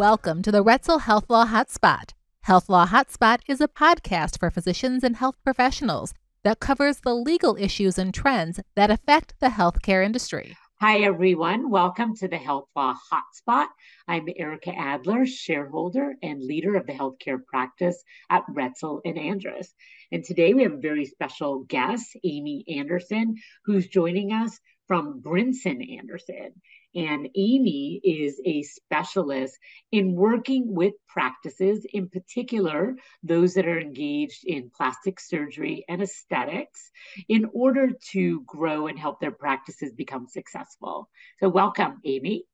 Welcome to the Roetzel Health Law Hotspot. Health Law Hotspot is a podcast for physicians and health professionals that covers the legal issues and trends that affect the healthcare industry. Hi, everyone. Welcome to the Health Law Hotspot. I'm Ericka Adler, shareholder and leader of the healthcare practice at Roetzel and Andress. And today we have a very special guest, Amy Anderson, who's joining us from Brinson Anderson. And Amy is a specialist in working with practices, in particular, those that are engaged in plastic surgery and aesthetics, in order to grow and help their practices become successful. So, welcome, Amy.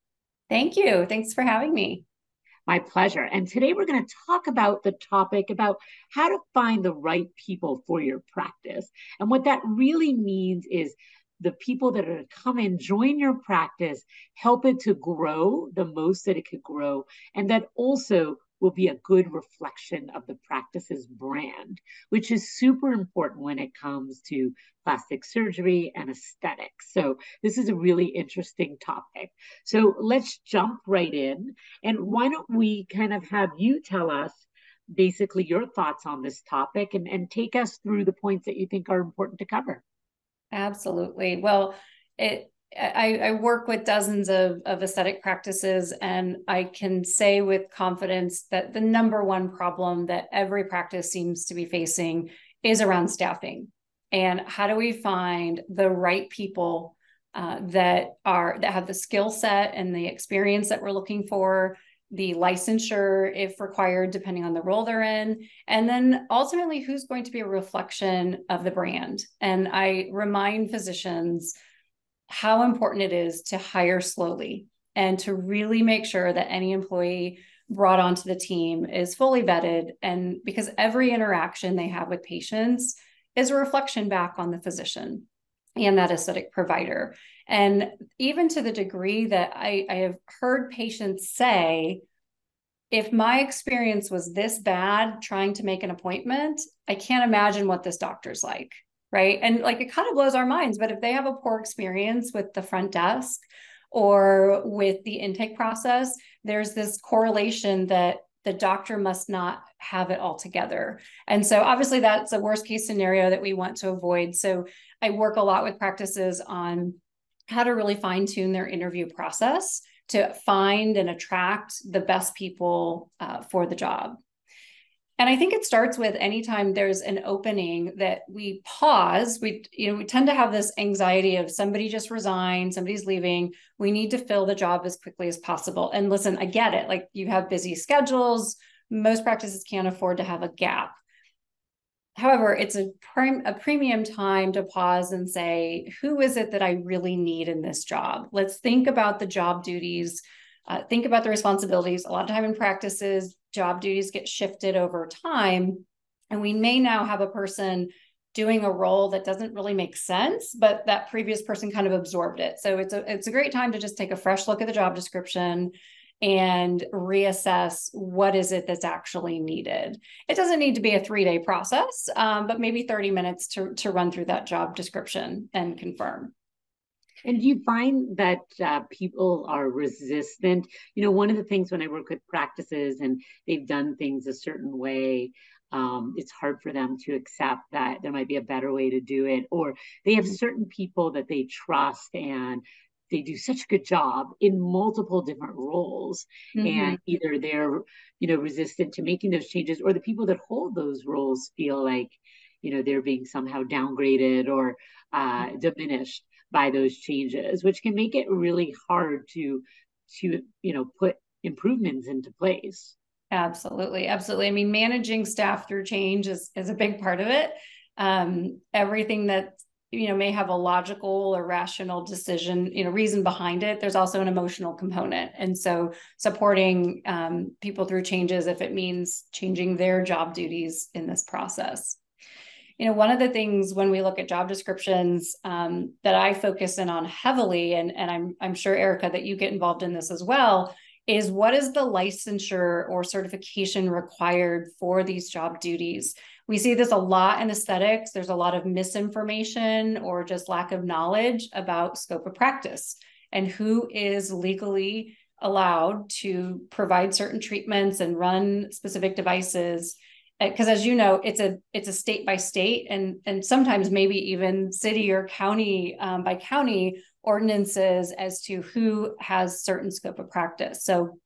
Thank you. Thanks for having me. My pleasure. And today we're going to talk about the topic about how to find the right people for your practice. And what that really means is the people that are to come and join your practice, help it to grow the most that it could grow, and that also will be a good reflection of the practice's brand, which is super important when it comes to plastic surgery and aesthetics. So, this is a really interesting topic. So, let's jump right in. And why don't we kind of have you tell us basically your thoughts on this topic and, and take us through the points that you think are important to cover? Absolutely. Well, it I, I, work with dozens of, of aesthetic practices, and I can say with confidence that the number one problem that every practice seems to be facing is around staffing. And how do we find the right people uh, that are that have the skill set and the experience that we're looking for the licensure if required depending on the role they're in. And then ultimately who's going to be a reflection of the brand? And i remind physicians how important it is to hire slowly and to really make sure that any employee brought onto the team is fully vetted. And because every interaction they have with patients is a reflection back on the physician and that aesthetic provider and even to the degree that I, I have heard patients say, if my experience was this bad trying to make an appointment, I can't imagine what this doctor's like. Right. And like it kind of blows our minds. But if they have a poor experience with the front desk or with the intake process, there's this correlation that the doctor must not have it all together. And so obviously that's a worst case scenario that we want to avoid. So I work a lot with practices on how to really fine tune their interview process to find and attract the best people uh, for the job. And I think it starts with anytime there's an opening that we pause. We, you know, we tend to have this anxiety of somebody just resigned, somebody's leaving. We need to fill the job as quickly as possible. And listen, I get it. Like you have busy schedules. Most practices can't afford to have a gap. However, it's a, prime, a premium time to pause and say, who is it that I really need in this job? Let's think about the job duties, uh, think about the responsibilities. A lot of time in practices, job duties get shifted over time. And we may now have a person doing a role that doesn't really make sense, but that previous person kind of absorbed it. So it's a it's a great time to just take a fresh look at the job description and reassess what is it that's actually needed. It doesn't need to be a three day process, um, but maybe 30 minutes to, to run through that job description and confirm. And do you find that uh, people are resistant? You know, one of the things when I work with practices and they've done things a certain way, um, it's hard for them to accept that there might be a better way to do it, or they have certain people that they trust and they do such a good job in multiple different roles mm-hmm. and either they're you know resistant to making those changes or the people that hold those roles feel like you know they're being somehow downgraded or uh, mm-hmm. diminished by those changes which can make it really hard to to you know put improvements into place absolutely absolutely i mean managing staff through change is, is a big part of it um, everything that you know may have a logical or rational decision you know reason behind it there's also an emotional component. And so supporting um, people through changes if it means changing their job duties in this process. You know one of the things when we look at job descriptions um, that i focus in on heavily and, and I'm, I'm sure ericka that you get involved in this as well is what is the licensure or certification required for these job duties we see this a lot in aesthetics. There's a lot of misinformation or just lack of knowledge about scope of practice and who is legally allowed to provide certain treatments and run specific devices because as you know it's a it's a state by state and and sometimes maybe even city or county um, by county ordinances as to who has certain scope of practice so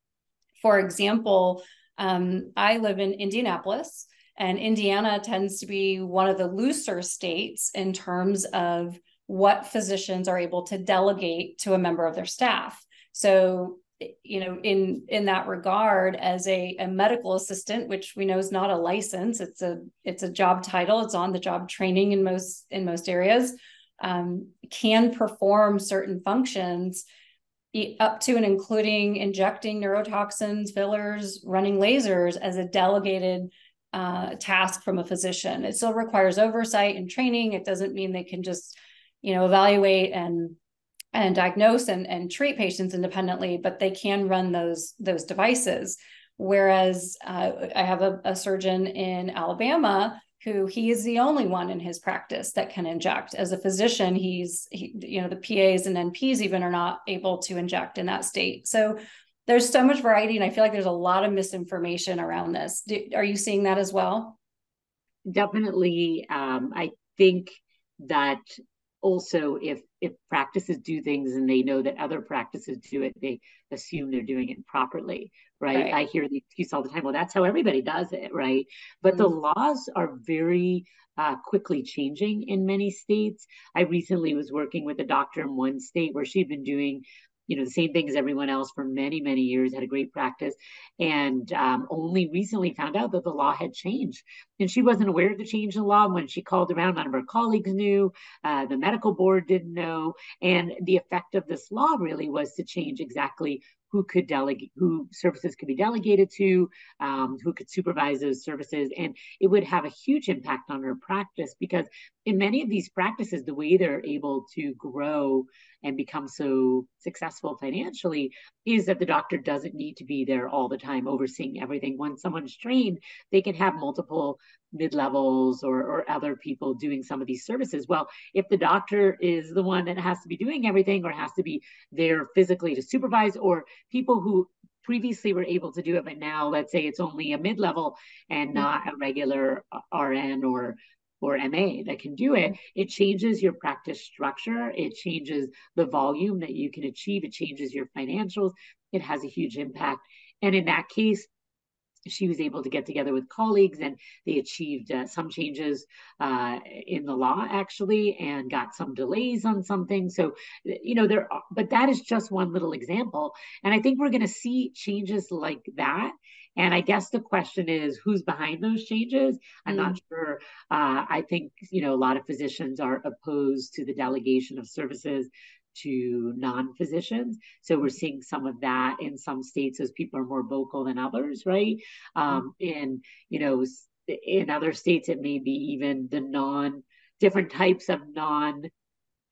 for example um, i live in indianapolis and indiana tends to be one of the looser states in terms of what physicians are able to delegate to a member of their staff. So you know in in that regard as a, a medical assistant which we know is not a license it's a it's a job title it's on the job training in most in most areas um, can perform certain functions up to and including injecting neurotoxins fillers running lasers as a delegated uh, task from a physician it still requires oversight and training it doesn't mean they can just you know evaluate and and diagnose and, and treat patients independently, but they can run those those devices. Whereas uh, I have a, a surgeon in Alabama who he is the only one in his practice that can inject. As a physician, he's he, you know the PAs and NPs even are not able to inject in that state. So there's so much variety, and I feel like there's a lot of misinformation around this. Do, are you seeing that as well? Definitely. Um, I think that also if if practices do things and they know that other practices do it they assume they're doing it properly right, right. i hear the excuse all the time well that's how everybody does it right but mm-hmm. the laws are very uh, quickly changing in many states i recently was working with a doctor in one state where she'd been doing you know the same thing as everyone else for many many years had a great practice. And um, only recently found out that the law had changed. And she wasn't aware of the change in law when she called around none of her colleagues knew uh, the medical board didn't know. And the effect of this law really was to change exactly who could delegate, who services could be delegated to, um, who could supervise those services. And it would have a huge impact on her practice because in many of these practices, the way they're able to grow and become so successful financially is that the doctor doesn't need to be there all the time overseeing everything. When someone's trained, they can have multiple mid levels or, or other people doing some of these services. Well, if the doctor is the one that has to be doing everything or has to be there physically to supervise, or people who previously were able to do it, but now let's say it's only a mid level and mm-hmm. not a regular uh, RN or or MA that can do it, mm-hmm. it changes your practice structure. It changes the volume that you can achieve. It changes your financials. It has a huge impact. And in that case, she was able to get together with colleagues and they achieved uh, some changes uh, in the law actually and got some delays on something so you know there but that is just one little example. And i think we're going to see changes like that. And i guess the question is who's behind those changes? I'm mm. not sure. Uh, i think you know a lot of physicians are opposed to the delegation of services to non-physicians. So we're seeing some of that in some states as people are more vocal than others, right? Um, and you know, in other states it may be even the non different types of non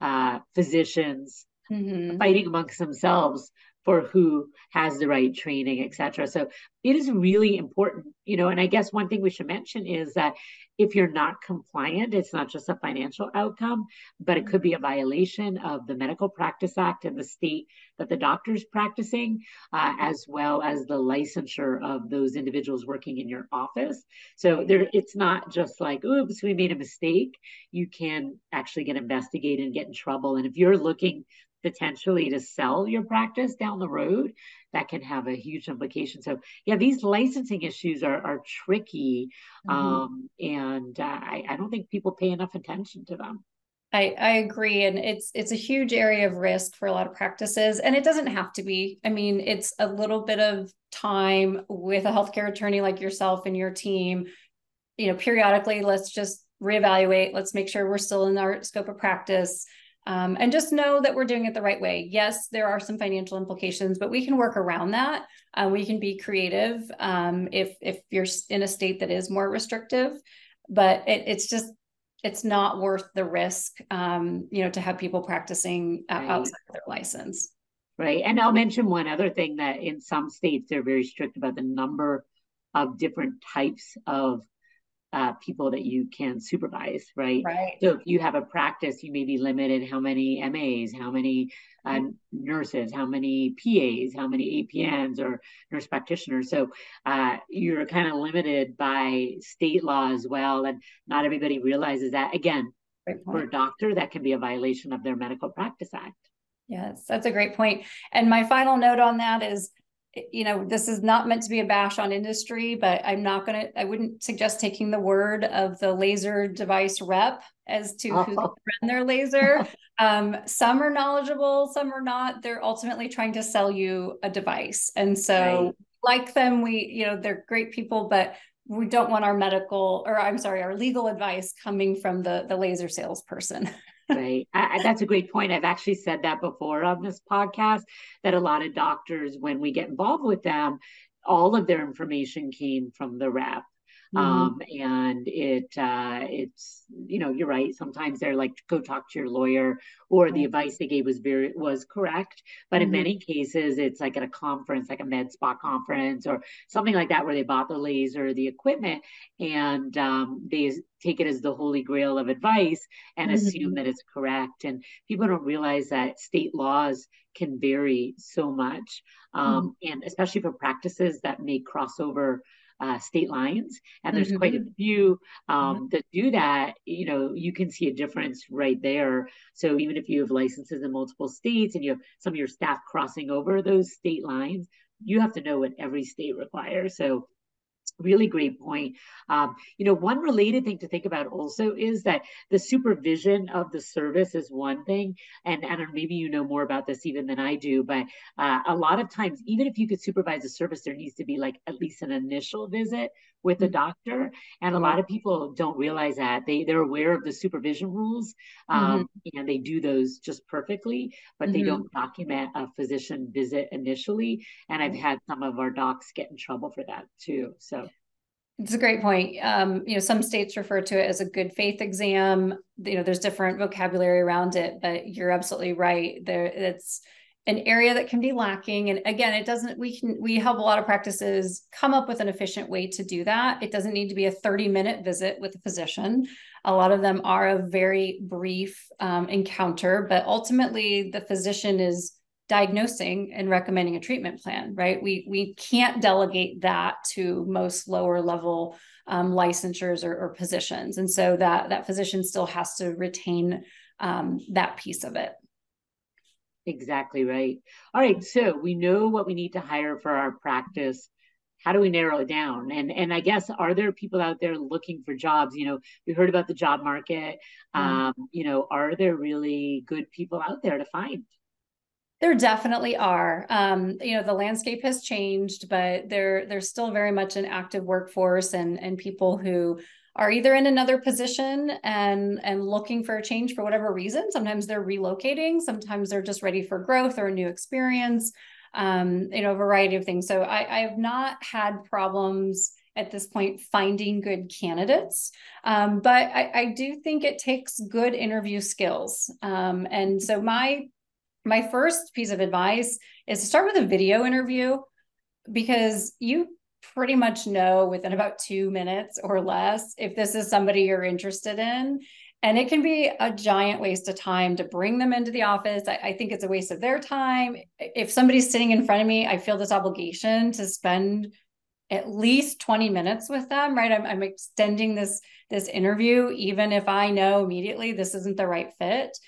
uh, physicians mm-hmm. fighting amongst themselves for who has the right training, et cetera. So it is really important, you know, and I guess one thing we should mention is that if you're not compliant, it's not just a financial outcome, but it could be a violation of the Medical Practice Act in the state that the doctor's practicing, uh, as well as the licensure of those individuals working in your office. So there, it's not just like, oops, we made a mistake. You can actually get investigated and get in trouble. And if you're looking potentially to sell your practice down the road, that can have a huge implication. So yeah, these licensing issues are, are tricky. Mm-hmm. Um, and uh, I, I don't think people pay enough attention to them. I, I agree. And it's it's a huge area of risk for a lot of practices. And it doesn't have to be. I mean, it's a little bit of time with a healthcare attorney like yourself and your team. You know, periodically, let's just reevaluate. Let's make sure we're still in our scope of practice. Um, and just know that we're doing it the right way. Yes, there are some financial implications, but we can work around that. Uh, we can be creative um, if if you're in a state that is more restrictive. But it, it's just it's not worth the risk, um, you know, to have people practicing right. outside of their license. Right. And I'll mention one other thing that in some states they're very strict about the number of different types of uh, people that you can supervise, right? Right. So if you have a practice, you may be limited how many MAs, how many uh, nurses, how many PAs, how many APNs or nurse practitioners. So uh, you're kind of limited by state law as well. And not everybody realizes that. Again, for a doctor, that can be a violation of their Medical Practice Act. Yes, that's a great point. And my final note on that is you know, this is not meant to be a bash on industry, but I'm not going to, I wouldn't suggest taking the word of the laser device rep as to oh. who run their laser. um, some are knowledgeable, some are not. They're ultimately trying to sell you a device. And so, right. like them, we, you know, they're great people, but we don't want our medical or I'm sorry, our legal advice coming from the the laser salesperson. right. I, that's a great point. I've actually said that before on this podcast that a lot of doctors, when we get involved with them, all of their information came from the rep. Mm-hmm. Um, and it uh, it's you know you're right. Sometimes they're like go talk to your lawyer, or the advice they gave was very was correct. But mm-hmm. in many cases, it's like at a conference, like a med spa conference or something like that, where they bought the laser, the equipment, and um, they take it as the holy grail of advice and mm-hmm. assume that it's correct. And people don't realize that state laws can vary so much, um, mm-hmm. and especially for practices that may cross over uh, state lines, and there's mm-hmm. quite a mm-hmm. few um, mm-hmm. that do that. You know, you can see a difference right there. So even if you have licenses in multiple states and you have some of your staff crossing over those state lines, you have to know what every state requires. So really great point. Um, you know, one related thing to think about also is that the supervision of the service is one thing, and and maybe you know more about this even than I do, but uh, a lot of times, even if you could supervise a service, there needs to be like at least an initial visit with the mm-hmm. doctor, and a lot of people don't realize that they they're aware of the supervision rules, um, mm-hmm. and they do those just perfectly, but mm-hmm. they don't document a physician visit initially, and I've had some of our docs get in trouble for that too. So it's a great point. Um, you know, some states refer to it as a good faith exam. You know, there's different vocabulary around it, but you're absolutely right. There, it's an area that can be lacking. And again, it doesn't. We can we help a lot of practices come up with an efficient way to do that. It doesn't need to be a 30 minute visit with a physician. A lot of them are a very brief um, encounter, but ultimately the physician is diagnosing and recommending a treatment plan right we we can't delegate that to most lower level um, licensures or, or, positions and so that that physician still has to retain um, that piece of it exactly right. All right so we know what we need to hire for our practice. How do we narrow it down? And and i guess are there people out there looking for jobs? You know we heard about the job market. Mm-hmm. um, you know are there really good people out there to find? There definitely are. Um, you know, the landscape has changed, but there there's still very much an active workforce and and people who are either in another position and and looking for a change for whatever reason. Sometimes they're relocating, sometimes they're just ready for growth or a new experience. Um, you know, a variety of things. So I, I have not had problems at this point finding good candidates. Um, but I, I, do think it takes good interview skills. Um, and so my my first piece of advice is to start with a video interview because you pretty much know within about two minutes or less if this is somebody you're interested in. And it can be a giant waste of time to bring them into the office. I, I, think it's a waste of their time. If somebody's sitting in front of me, I feel this obligation to spend at least 20 minutes with them, right? I'm, I'm extending this, this interview, even if I know immediately this isn't the right fit.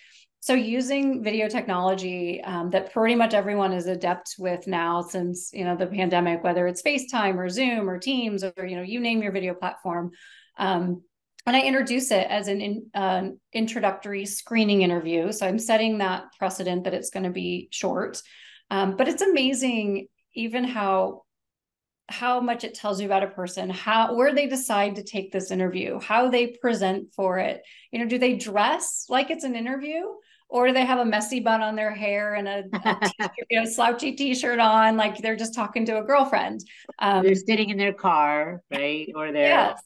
So using video technology um, that pretty much everyone is adept with now since you know the pandemic, whether it's FaceTime or Zoom or Teams or you know you name your video platform, um, and I introduce it as an in, uh, introductory screening interview. So I'm setting that precedent that it's going to be short, um, but it's amazing even how how much it tells you about a person how where they decide to take this interview how they present for it. You know do they dress like it's an interview or do they have a messy bun on their hair and a, a you know, slouchy t-shirt on like they're just talking to a girlfriend. Um, they're sitting in their car right? Or they're yes.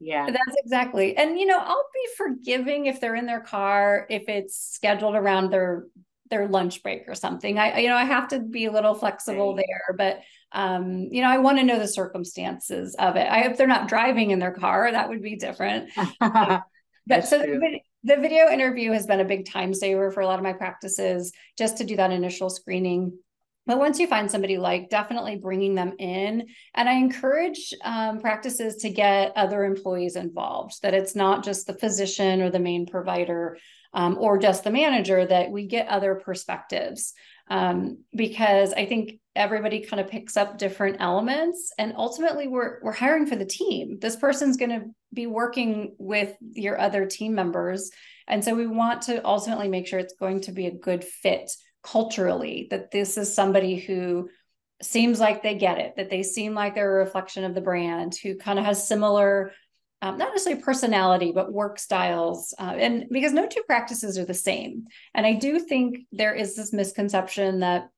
yeah. That's exactly and you know i'll be forgiving if they're in their car if it's scheduled around their their lunch break or something. I you know i have to be a little flexible right. there but um you know i want to know the circumstances of it. I hope they're not driving in their car. That would be different. But so the video interview has been a big time saver for a lot of my practices just to do that initial screening. But once you find somebody like definitely bringing them in. And i encourage um, practices to get other employees involved that it's not just the physician or the main provider um, or just the manager that we get other perspectives. Um, because i think everybody kind of picks up different elements. And ultimately we're we're hiring for the team. This person's going to be working with your other team members. And so we want to ultimately make sure it's going to be a good fit culturally that this is somebody who seems like they get it that they seem like they're a reflection of the brand who kind of has similar um, not necessarily personality but work styles uh, and because no two practices are the same. And i do think there is this misconception that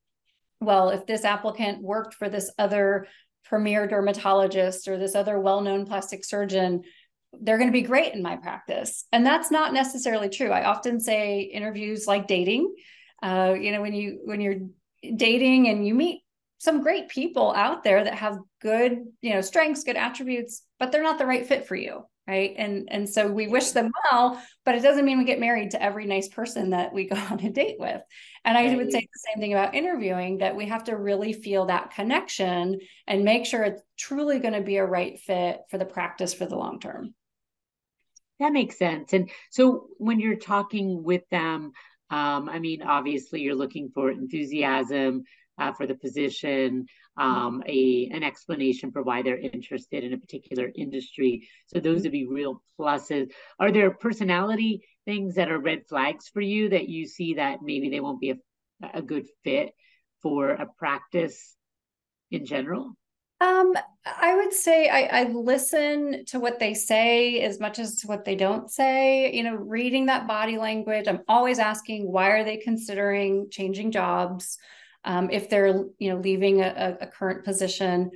well if this applicant worked for this other premier dermatologist or this other well-known plastic surgeon they're going to be great in my practice. And that's not necessarily true. I often say interviews like dating uh, you know when you when you're dating and you meet some great people out there that have good you know strengths good attributes but they're not the right fit for you right? And and so we wish them well but it doesn't mean we get married to every nice person that we go on a date with. And i would say the same thing about interviewing that we have to really feel that connection and make sure it's truly going to be a right fit for the practice for the long term. That makes sense. And so when you're talking with them um, I mean, obviously, you're looking for enthusiasm uh, for the position, um, a an explanation for why they're interested in a particular industry. So those would be real pluses. Are there personality things that are red flags for you that you see that maybe they won't be a, a good fit for a practice in general? Um, I would say I, I listen to what they say as much as to what they don't say. You know, reading that body language, I'm always asking why are they considering changing jobs? Um, if they're you know leaving a, a, current position,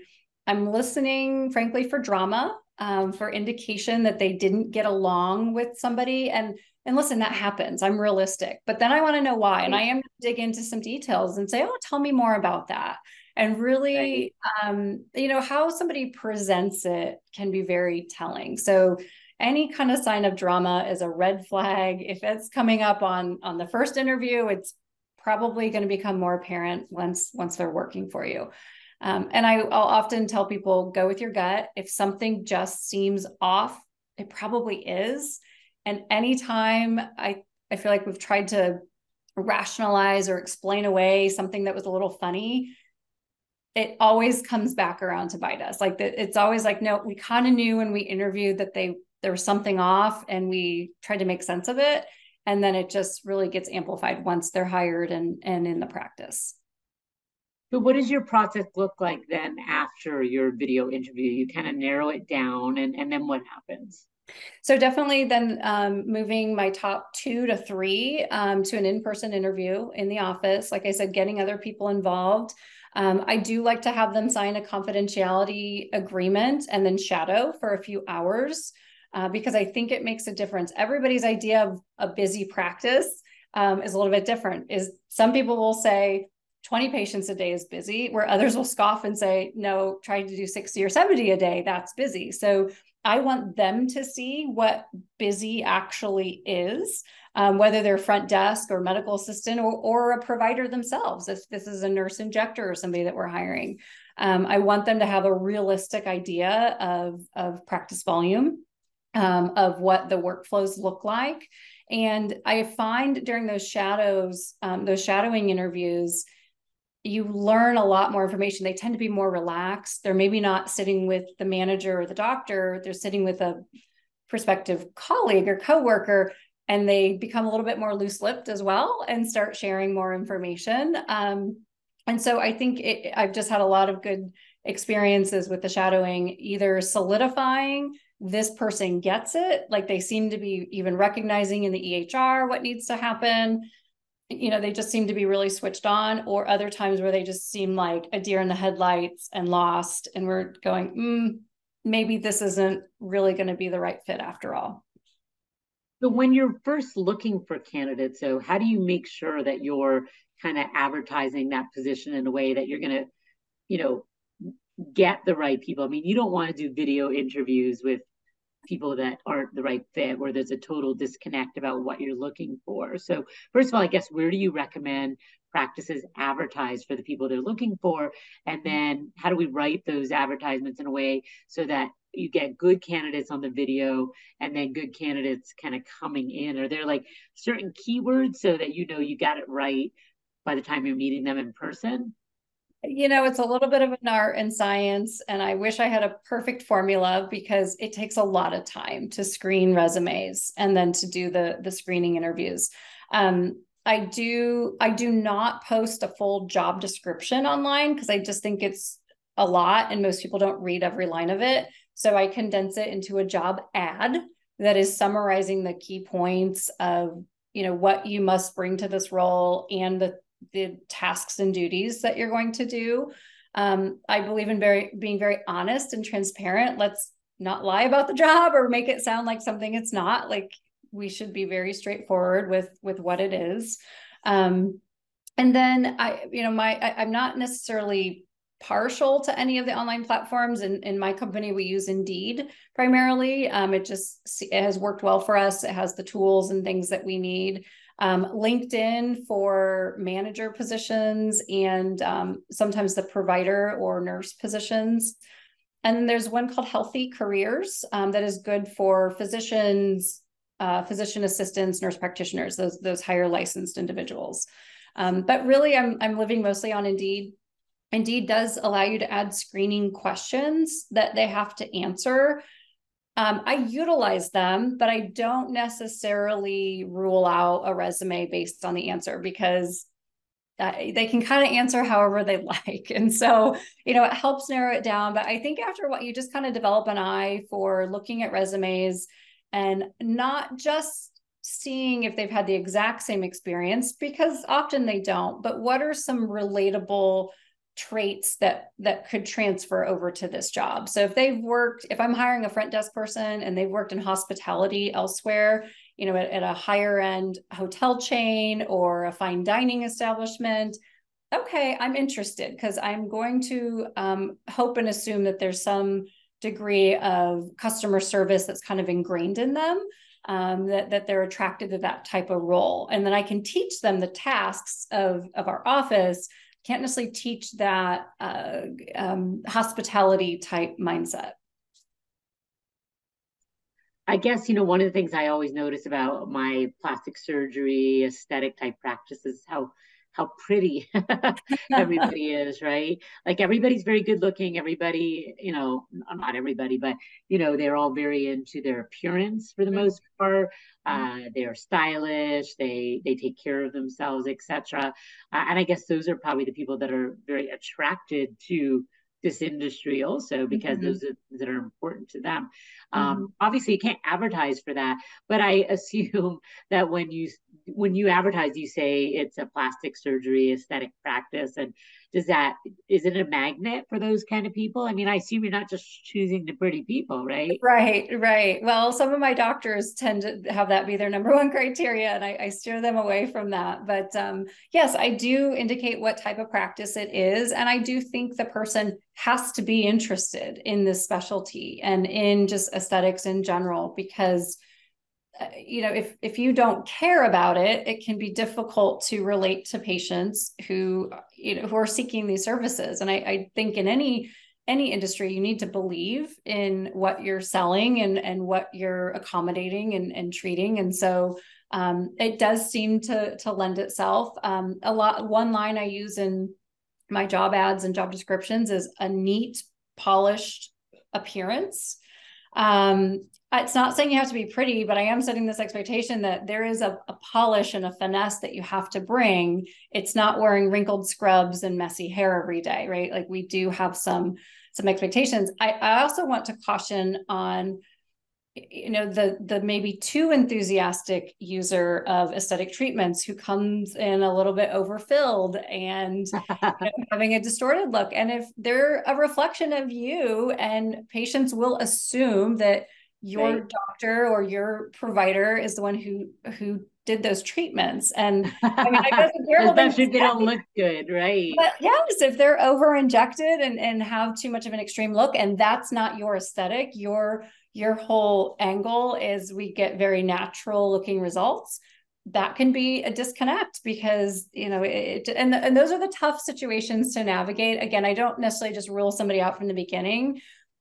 I'm listening, frankly, for drama, um, for indication that they didn't get along with somebody. And and listen, that happens. I'm realistic, but then I want to know why, and I am to dig into some details and say, oh, tell me more about that and really right. um, you know how somebody presents it can be very telling so any kind of sign of drama is a red flag if it's coming up on on the first interview it's probably going to become more apparent once once they're working for you. Um, and I, i'll often tell people go with your gut. If something just seems off it probably is. And anytime i i feel like we've tried to rationalize or explain away something that was a little funny it always comes back around to bite us. Like the, it's always like, no, we kind of knew when we interviewed that they there was something off, and we tried to make sense of it, and then it just really gets amplified once they're hired and and in the practice. So, what does your process look like then after your video interview? You kind of narrow it down, and and then what happens? So definitely then um, moving my top two to three um, to an in-person interview in the office. Like I said, getting other people involved. Um, I do like to have them sign a confidentiality agreement and then shadow for a few hours uh, because I think it makes a difference. Everybody's idea of a busy practice um, is a little bit different. Is some people will say 20 patients a day is busy, where others will scoff and say, no, trying to do 60 or 70 a day, that's busy. So I want them to see what busy actually is um, whether they're front desk or medical assistant or, or a provider themselves, if this is a nurse injector or somebody that we're hiring. Um, I want them to have a realistic idea of, of practice volume, um, of what the workflows look like. And I find during those shadows, um, those shadowing interviews, you learn a lot more information. They tend to be more relaxed. They're maybe not sitting with the manager or the doctor, they're sitting with a prospective colleague or coworker and they become a little bit more loose lipped as well and start sharing more information. Um, and so I think it, I've just had a lot of good experiences with the shadowing, either solidifying this person gets it, like they seem to be even recognizing in the EHR what needs to happen. You know, they just seem to be really switched on, or other times where they just seem like a deer in the headlights and lost. And we're going, mm, maybe this isn't really going to be the right fit after all. So when you're first looking for candidates, so how do you make sure that you're kind of advertising that position in a way that you're going to, you know, get the right people? I mean, you don't want to do video interviews with people that aren't the right fit where there's a total disconnect about what you're looking for. So first of all i guess where do you recommend practices advertise for the people they're looking for? And then how do we write those advertisements in a way so that you get good candidates on the video and then good candidates kind of coming in? Are there like certain keywords so that you know you got it right by the time you're meeting them in person you know it's a little bit of an art and science and i wish i had a perfect formula because it takes a lot of time to screen resumes and then to do the the screening interviews. Um, i do i do not post a full job description online because i just think it's a lot and most people don't read every line of it. So i condense it into a job ad that is summarizing the key points of you know what you must bring to this role and the the tasks and duties that you're going to do. Um, I believe in very being very honest and transparent. Let's not lie about the job or make it sound like something it's not. Like we should be very straightforward with with what it is. Um, and then I, you know, my I, I'm not necessarily partial to any of the online platforms. In, in my company, we use Indeed primarily. Um, it just it has worked well for us. It has the tools and things that we need um, LinkedIn for manager positions and um, sometimes the provider or nurse positions. And then there's one called Health eCareers um, that is good for physicians, uh, physician assistants, nurse practitioners, those those higher licensed individuals. Um, but really, I'm I'm living mostly on Indeed. Indeed does allow you to add screening questions that they have to answer um, I utilize them, but I don't necessarily rule out a resume based on the answer because uh, they can kind of answer however they like. And so, you know, it helps narrow it down. But I think after what you just kind of develop an eye for looking at resumes and not just seeing if they've had the exact same experience, because often they don't, but what are some relatable traits that that could transfer over to this job. So if they've worked, if I'm hiring a front desk person and they've worked in hospitality elsewhere, you know, at, at a higher end hotel chain or a fine dining establishment, okay, I'm interested because I'm going to um, hope and assume that there's some degree of customer service that's kind of ingrained in them. Um, that, that they're attracted to that type of role. And then I can teach them the tasks of, of our office can't necessarily teach that uh, um, hospitality type mindset. I guess, you know, one of the things I always notice about my plastic surgery aesthetic type practices how how pretty everybody is, right? Like everybody's very good looking. Everybody, you know, not everybody, but you know, they're all very into their appearance for the mm-hmm. most part. Uh, they're stylish. They they take care of themselves, etc. Uh, and I guess those are probably the people that are very attracted to this industry also because mm-hmm. those are that are important to them. Um, mm-hmm. Obviously, you can't advertise for that, but I assume that when you when you advertise, you say it's a plastic surgery aesthetic practice, and does that is it a magnet for those kind of people? I mean, I assume you're not just choosing the pretty people, right? Right, right. Well, some of my doctors tend to have that be their number one criteria, and I, I steer them away from that. But um, yes, I do indicate what type of practice it is, and I do think the person has to be interested in this specialty and in just aesthetics in general because uh, you know if if you don't care about it it can be difficult to relate to patients who you know who are seeking these services. And i, I think in any any industry you need to believe in what you're selling and and what you're accommodating and, and treating. And so um, it does seem to to lend itself. Um, a lot one line i use in my job ads and job descriptions is a neat polished appearance um, it's not saying you have to be pretty, but I am setting this expectation that there is a, a, polish and a finesse that you have to bring. It's not wearing wrinkled scrubs and messy hair every day, right? Like we do have some some expectations. I, I also want to caution on you know the the maybe too enthusiastic user of aesthetic treatments who comes in a little bit overfilled and you know, having a distorted look and if they're a reflection of you and patients will assume that your right. doctor or your provider is the one who who did those treatments. And I mean, I guess if they don't look good, right? But yes, if they're over injected and, and have too much of an extreme look, and that's not your aesthetic, your your whole angle is we get very natural looking results. That can be a disconnect because you know it and, and those are the tough situations to navigate. Again i don't necessarily just rule somebody out from the beginning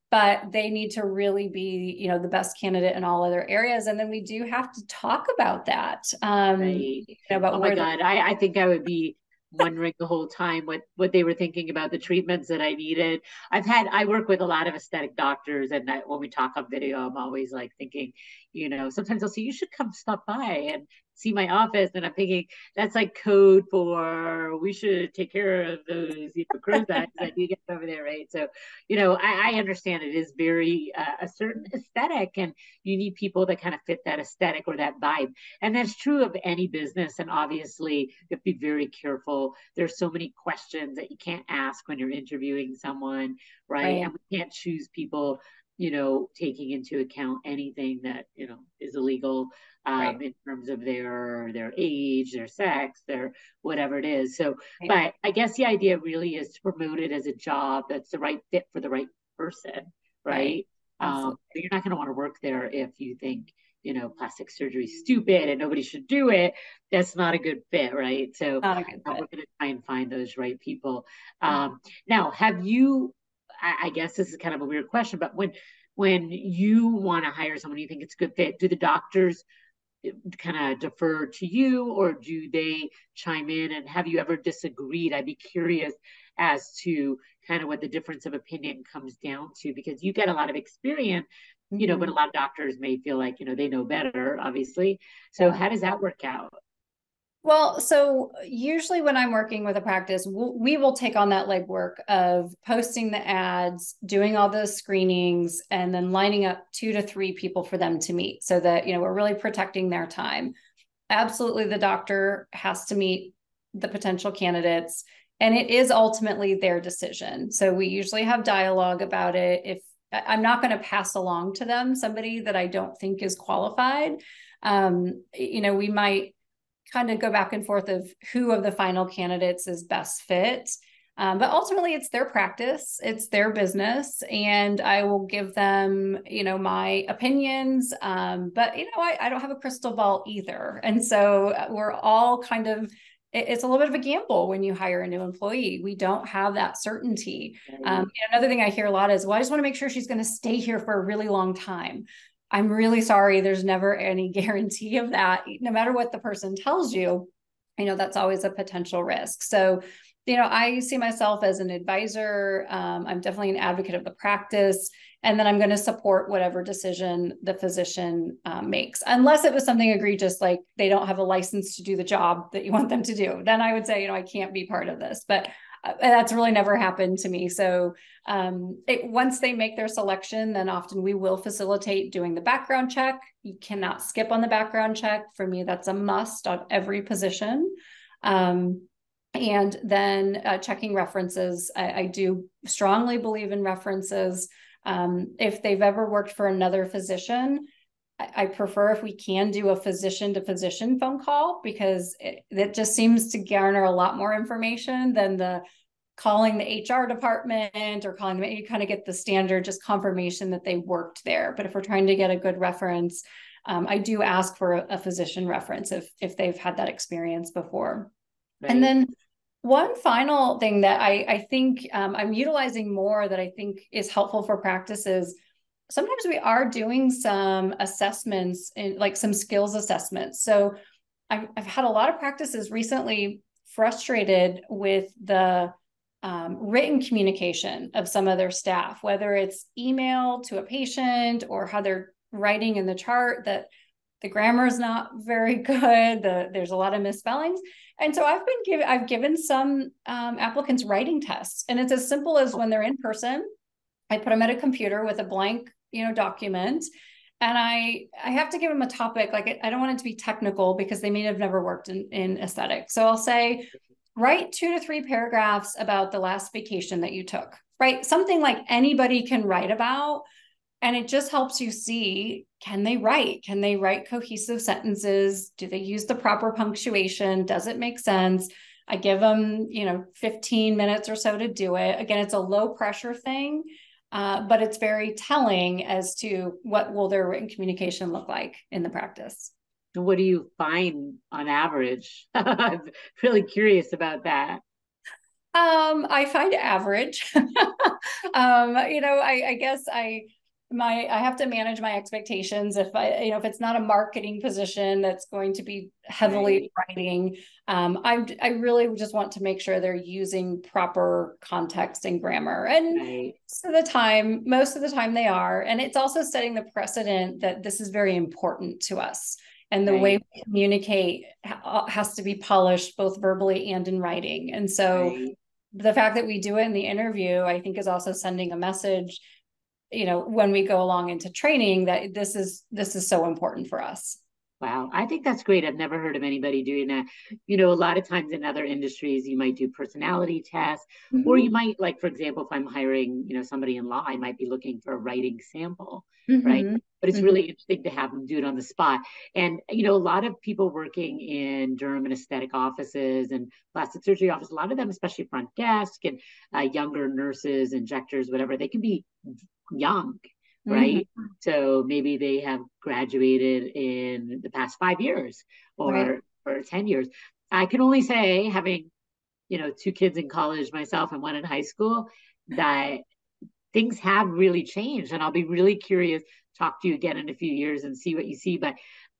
but they need to really be you know the best candidate in all other areas. And then we do have to talk about that um right. you know, about oh my god. I, I think i would be wondering the whole time what what they were thinking about the treatments that I needed. I've had I work with a lot of aesthetic doctors, and I, when we talk on video, I'm always like thinking, you know, sometimes I'll say you should come stop by and see my office and I'm thinking that's like code for we should take care of those you know, crows that you get over there, right? So, you know, I, I understand it is very uh, a certain aesthetic and you need people that kind of fit that aesthetic or that vibe. And that's true of any business. And obviously you have to be very careful. There's so many questions that you can't ask when you're interviewing someone, right? right. And we can't choose people you know, taking into account anything that, you know, is illegal um, right. in terms of their their age, their sex, their whatever it is. So, right. but I guess the idea really is to promote it as a job that's the right fit for the right person, right? right. Um, you're not going to want to work there if you think you know plastic surgery is stupid and nobody should do it. That's not a good fit, right? So uh, we're going to try and find those right people. Mm-hmm. Um, now, have you? I, I guess this is kind of a weird question, but when when you want to hire someone you think it's a good fit, do the doctors kind of defer to you or do they chime in? And have you ever disagreed? I'd be curious as to kind of what the difference of opinion comes down to because you get a lot of experience you know mm-hmm. but a lot of doctors may feel like you know they know better obviously. So how does that work out well, so usually when I'm working with a practice, we'll, we will take on that legwork of posting the ads, doing all the screenings, and then lining up two to three people for them to meet so that, you know, we're really protecting their time. Absolutely, the doctor has to meet the potential candidates, and it is ultimately their decision. So we usually have dialogue about it. If I'm not going to pass along to them somebody that I don't think is qualified, um, you know, we might kind of go back and forth of who of the final candidates is best fit. Um, but ultimately, it's their practice, it's their business, and I will give them, you know, my opinions. Um, but you know, I, I don't have a crystal ball either, and so uh, we're all kind of. it's a little bit of a gamble when you hire a new employee. We don't have that certainty. Um, another thing I hear a lot is, "Well, I just want to make sure she's going to stay here for a really long time." I'm really sorry. There's never any guarantee of that. No matter what the person tells you, you know, that's always a potential risk. So, you know, I see myself as an advisor. Um, I'm definitely an advocate of the practice. And then I'm going to support whatever decision the physician um, makes, unless it was something egregious, like they don't have a license to do the job that you want them to do. Then I would say, you know, I can't be part of this. But that's really never happened to me. So um, it, once they make their selection, then often we will facilitate doing the background check. You cannot skip on the background check. For me, that's a must on every position. Um, and then uh, checking references. I, I, do strongly believe in references. Um, if they've ever worked for another physician, I prefer if we can do a physician to physician phone call because it, it just seems to garner a lot more information than the calling the HR department or calling them. You kind of get the standard just confirmation that they worked there. But if we're trying to get a good reference, um, I do ask for a, a, physician reference if if they've had that experience before. Right. And then one final thing that I I think um, I'm utilizing more that I think is helpful for practices sometimes we are doing some assessments in like some skills assessments. So I've, I've had a lot of practices recently frustrated with the um, written communication of some of their staff, whether it's email to a patient or how they're writing in the chart that the grammar is not very good. The, there's a lot of misspellings. And so I've been given, I've given some um, applicants writing tests and it's as simple as when they're in person, I put them at a computer with a blank, you know, document and I I have to give them a topic like I don't want it to be technical because they may have never worked in in aesthetics. So I'll say write 2 to 3 paragraphs about the last vacation that you took. Right? Something like anybody can write about and it just helps you see can they write? Can they write cohesive sentences? Do they use the proper punctuation? Does it make sense? I give them, you know, 15 minutes or so to do it. Again, it's a low pressure thing uh, but it's very telling as to what will their written communication look like in the practice. What do you find on average? I'm really curious about that. Um, I find average. um, you know, I, I guess I my I have to manage my expectations. If I, you know, if it's not a marketing position that's going to be heavily right. writing, um, I I really just want to make sure they're using proper context and grammar. And right. most of the time, most of the time they are. And it's also setting the precedent that this is very important to us. And the right. way we communicate uh, has to be polished both verbally and in writing. And so the fact that we do it in the interview, I think, is also sending a message you know when we go along into training that this is this is so important for us Wow, I think that's great. I've never heard of anybody doing that. You know, a lot of times in other industries, you might do personality tests, mm-hmm. or you might, like, for example, if I'm hiring, you know, somebody in law, I might be looking for a writing sample, mm-hmm. right? But it's mm-hmm. really interesting to have them do it on the spot. And, you know, a lot of people working in derm and aesthetic offices and plastic surgery office, a lot of them, especially front desk and uh, younger nurses, injectors, whatever, they can be young right? Mm-hmm. So maybe they have graduated in the past five years or right. or 10 years. I can only say, having, you know, two kids in college myself and one in high school, that things have really changed. And I'll be really curious, talk to you again in a few years and see what you see. But,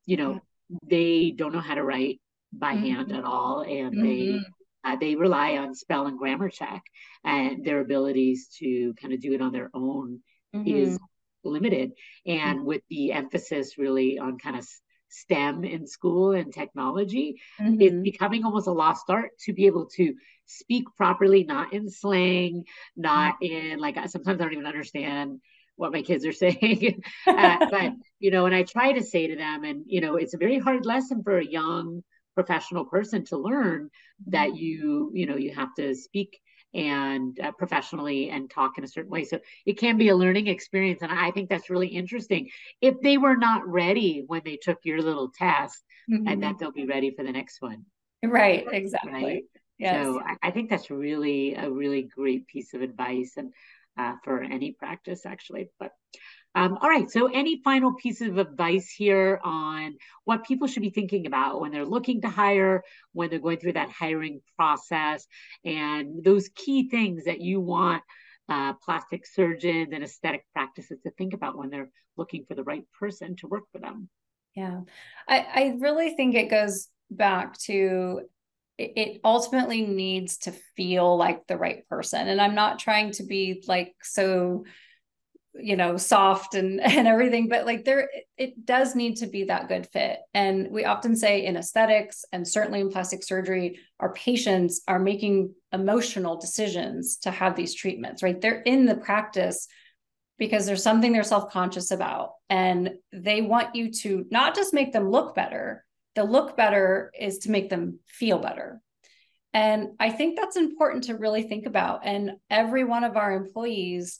you know, yeah. they don't know how to write by mm-hmm. hand at all. And mm-hmm. they uh, they rely on spell and grammar check and their abilities to kind of do it on their own mm-hmm. is limited. And mm-hmm. with the emphasis really on kind of STEM in school and technology, mm-hmm. it's becoming almost a lost art to be able to speak properly, not in slang, not mm-hmm. in like sometimes I don't even understand what my kids are saying. uh, but, you know, and I try to say to them, and, you know, it's a very hard lesson for a young professional person to learn that mm-hmm. you, you know, you have to speak and uh, professionally and talk in a certain way. So it can be a learning experience. And I think that's really interesting. If they were not ready when they took your little test, mm-hmm. and that they'll be ready for the next one. Right, exactly. Right? Yes. So I, I, think that's really a really great piece of advice and uh, for any practice actually. But um, all right. So, any final pieces of advice here on what people should be thinking about when they're looking to hire, when they're going through that hiring process, and those key things that you want uh, plastic surgeons and aesthetic practices to think about when they're looking for the right person to work for them? Yeah, I, I really think it goes back to it ultimately needs to feel like the right person. And I'm not trying to be like so you know soft and and everything but like there it does need to be that good fit. And we often say in aesthetics and certainly in plastic surgery our patients are making emotional decisions to have these treatments right? They're in the practice because there's something they're self-conscious about. And they want you to not just make them look better the look better is to make them feel better. And i think that's important to really think about. And every one of our employees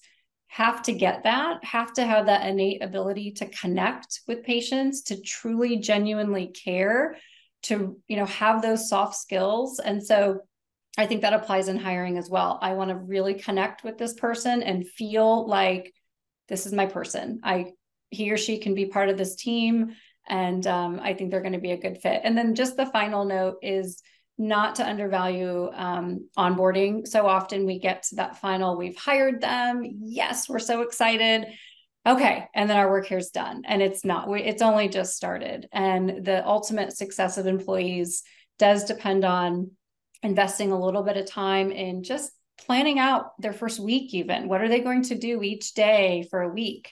have to get that, have to have that innate ability to connect with patients, to truly genuinely care, to, you know, have those soft skills. And so I think that applies in hiring as well. I want to really connect with this person and feel like this is my person. I he or she can be part of this team and um, I think they're going to be a good fit. And then just the final note is not to undervalue um, onboarding. So often we get to that final, we've hired them. Yes, we're so excited. Okay. And then our work here is done. And it's not, it's only just started. And the ultimate success of employees does depend on investing a little bit of time in just planning out their first week, even. What are they going to do each day for a week?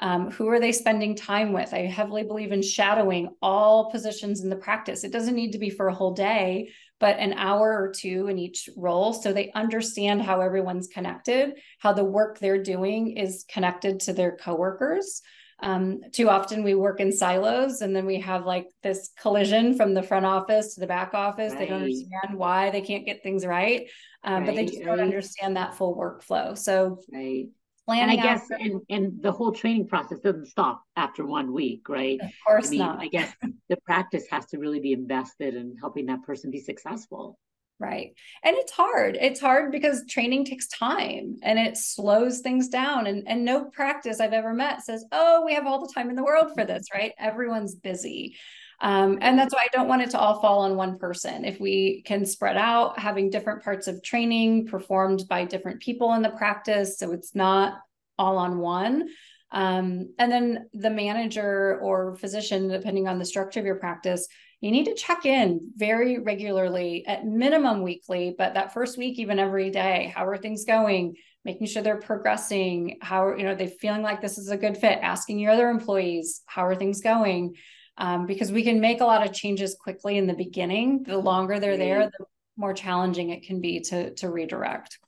Um, who are they spending time with? I heavily believe in shadowing all positions in the practice. It doesn't need to be for a whole day, but an hour or two in each role so they understand how everyone's connected, how the work they're doing is connected to their coworkers. Um, too often we work in silos and then we have like this collision from the front office to the back office. Right. They don't understand why they can't get things right, um, right, but they just don't understand that full workflow. So right planning. And I guess, and, and the whole training process doesn't stop after one week, right? Of course I mean, not. I guess the practice has to really be invested in helping that person be successful. Right. And it's hard. It's hard because training takes time and it slows things down. And, and no practice I've ever met says, oh, we have all the time in the world for this, right? Everyone's busy. Um, and that's why I don't want it to all fall on one person. If we can spread out having different parts of training performed by different people in the practice, so it's not all on one. Um, and then the manager or physician, depending on the structure of your practice, you need to check in very regularly, at minimum weekly, but that first week, even every day. How are things going? Making sure they're progressing. How are you know they feeling like this is a good fit? Asking your other employees, how are things going? Um, because we can make a lot of changes quickly in the beginning. The longer they're there, the more challenging it can be to to redirect.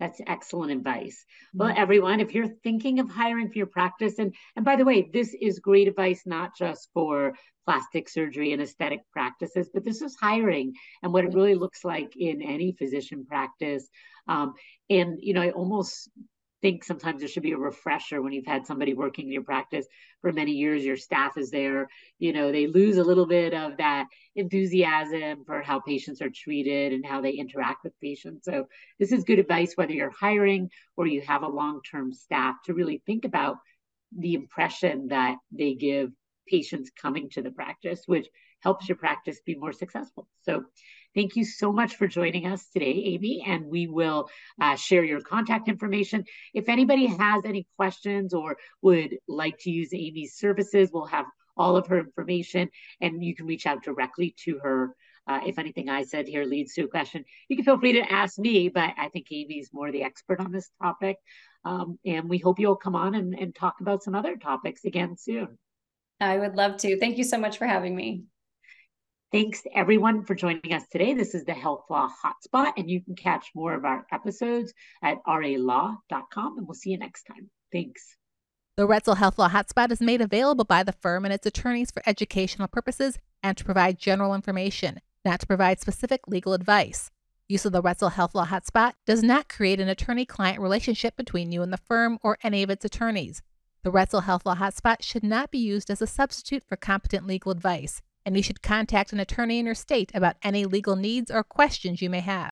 That's excellent advice. Well, mm-hmm. everyone, if you're thinking of hiring for your practice, and and by the way, this is great advice not just for plastic surgery and aesthetic practices, but this is hiring and what it really looks like in any physician practice. Um, and you know, I almost think sometimes there should be a refresher when you've had somebody working in your practice for many years, your staff is there, you know, they lose a little bit of that enthusiasm for how patients are treated and how they interact with patients. So this is good advice whether you're hiring or you have a long-term staff to really think about the impression that they give patients coming to the practice, which helps your practice be more successful. So Thank you so much for joining us today, Amy, and we will uh, share your contact information. If anybody has any questions or would like to use Amy's services, we'll have all of her information and you can reach out directly to her. Uh, if anything I said here leads to a question, you can feel free to ask me, but I think Amy's more the expert on this topic. Um, and we hope you'll come on and, and talk about some other topics again soon. I would love to. Thank you so much for having me. Thanks everyone for joining us today. This is the Health Law Hotspot, and you can catch more of our episodes at ralaw.com, and we'll see you next time. Thanks. The Roetzel Health Law Hotspot is made available by the firm and its attorneys for educational purposes and to provide general information, not to provide specific legal advice. Use of the Roetzel Health Law Hotspot does not create an attorney client relationship between you and the firm or any of its attorneys. The Roetzel Health Law Hotspot should not be used as a substitute for competent legal advice and you should contact an attorney in your state about any legal needs or questions you may have.